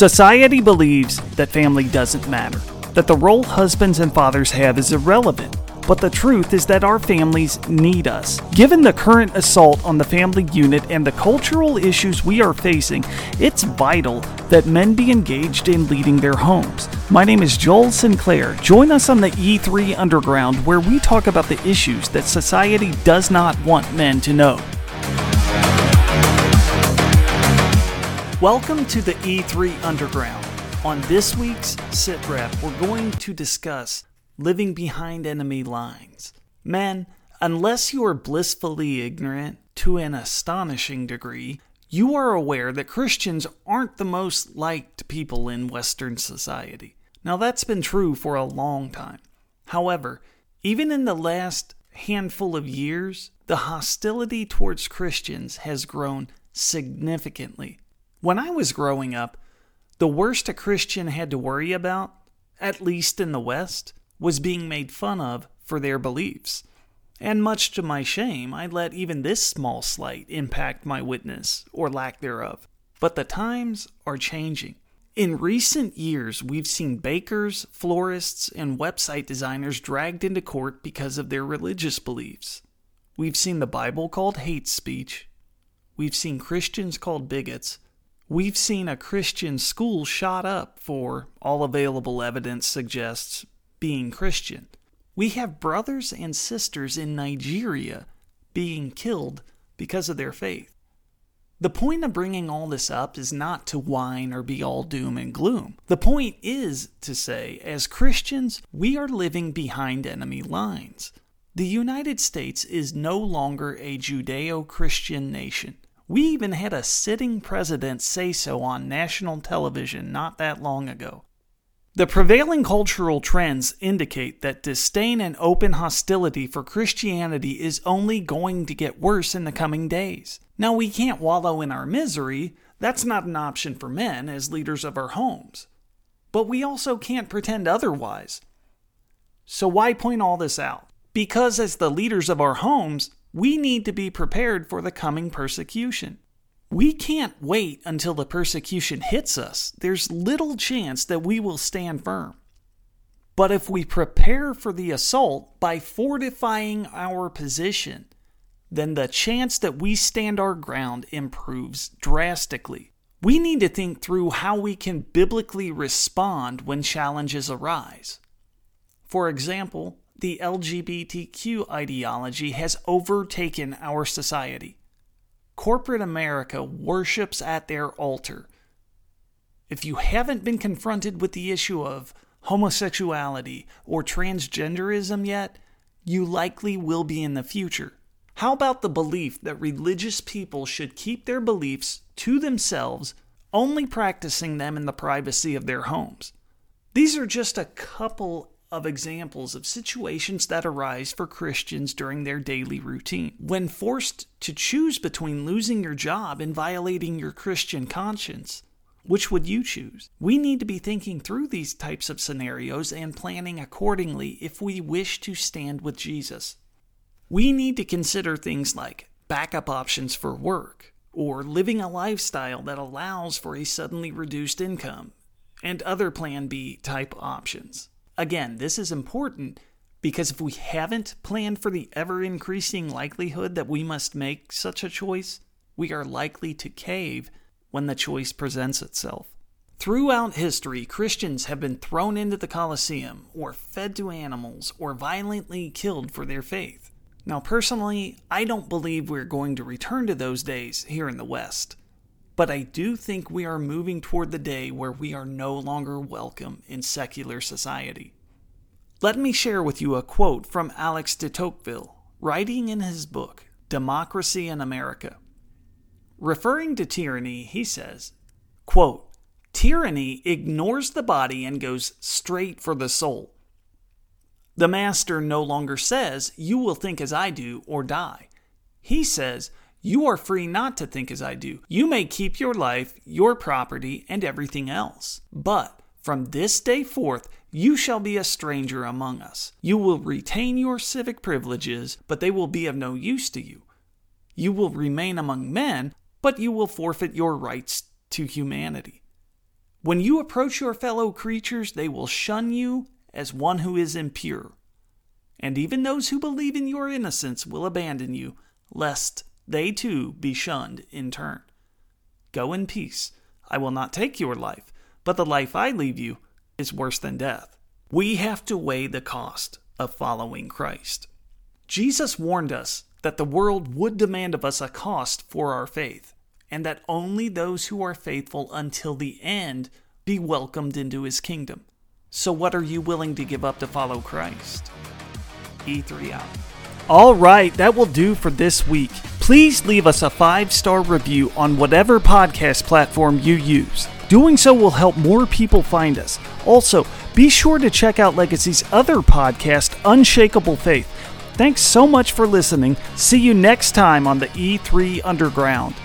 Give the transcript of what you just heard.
Society believes that family doesn't matter, that the role husbands and fathers have is irrelevant. But the truth is that our families need us. Given the current assault on the family unit and the cultural issues we are facing, it's vital that men be engaged in leading their homes. My name is Joel Sinclair. Join us on the E3 Underground where we talk about the issues that society does not want men to know. Welcome to the E3 Underground. On this week's Sit Rep, we're going to discuss living behind enemy lines. Men, unless you are blissfully ignorant to an astonishing degree, you are aware that Christians aren't the most liked people in Western society. Now, that's been true for a long time. However, even in the last handful of years, the hostility towards Christians has grown significantly. When I was growing up, the worst a Christian had to worry about, at least in the West, was being made fun of for their beliefs. And much to my shame, I let even this small slight impact my witness, or lack thereof. But the times are changing. In recent years, we've seen bakers, florists, and website designers dragged into court because of their religious beliefs. We've seen the Bible called hate speech. We've seen Christians called bigots We've seen a Christian school shot up for, all available evidence suggests, being Christian. We have brothers and sisters in Nigeria being killed because of their faith. The point of bringing all this up is not to whine or be all doom and gloom. The point is to say, as Christians, we are living behind enemy lines. The United States is no longer a Judeo Christian nation. We even had a sitting president say so on national television not that long ago. The prevailing cultural trends indicate that disdain and open hostility for Christianity is only going to get worse in the coming days. Now, we can't wallow in our misery. That's not an option for men as leaders of our homes. But we also can't pretend otherwise. So, why point all this out? Because, as the leaders of our homes, we need to be prepared for the coming persecution. We can't wait until the persecution hits us. There's little chance that we will stand firm. But if we prepare for the assault by fortifying our position, then the chance that we stand our ground improves drastically. We need to think through how we can biblically respond when challenges arise. For example, the LGBTQ ideology has overtaken our society. Corporate America worships at their altar. If you haven't been confronted with the issue of homosexuality or transgenderism yet, you likely will be in the future. How about the belief that religious people should keep their beliefs to themselves, only practicing them in the privacy of their homes? These are just a couple of examples of situations that arise for Christians during their daily routine. When forced to choose between losing your job and violating your Christian conscience, which would you choose? We need to be thinking through these types of scenarios and planning accordingly if we wish to stand with Jesus. We need to consider things like backup options for work, or living a lifestyle that allows for a suddenly reduced income, and other Plan B type options. Again, this is important because if we haven't planned for the ever increasing likelihood that we must make such a choice, we are likely to cave when the choice presents itself. Throughout history, Christians have been thrown into the Colosseum, or fed to animals, or violently killed for their faith. Now, personally, I don't believe we're going to return to those days here in the West. But I do think we are moving toward the day where we are no longer welcome in secular society. Let me share with you a quote from Alex de Tocqueville, writing in his book, Democracy in America. Referring to tyranny, he says, quote, Tyranny ignores the body and goes straight for the soul. The master no longer says, You will think as I do or die. He says, you are free not to think as I do. You may keep your life, your property, and everything else. But from this day forth, you shall be a stranger among us. You will retain your civic privileges, but they will be of no use to you. You will remain among men, but you will forfeit your rights to humanity. When you approach your fellow creatures, they will shun you as one who is impure. And even those who believe in your innocence will abandon you, lest they too be shunned in turn. Go in peace. I will not take your life, but the life I leave you is worse than death. We have to weigh the cost of following Christ. Jesus warned us that the world would demand of us a cost for our faith, and that only those who are faithful until the end be welcomed into his kingdom. So, what are you willing to give up to follow Christ? E3 out. All right, that will do for this week. Please leave us a five star review on whatever podcast platform you use. Doing so will help more people find us. Also, be sure to check out Legacy's other podcast, Unshakable Faith. Thanks so much for listening. See you next time on the E3 Underground.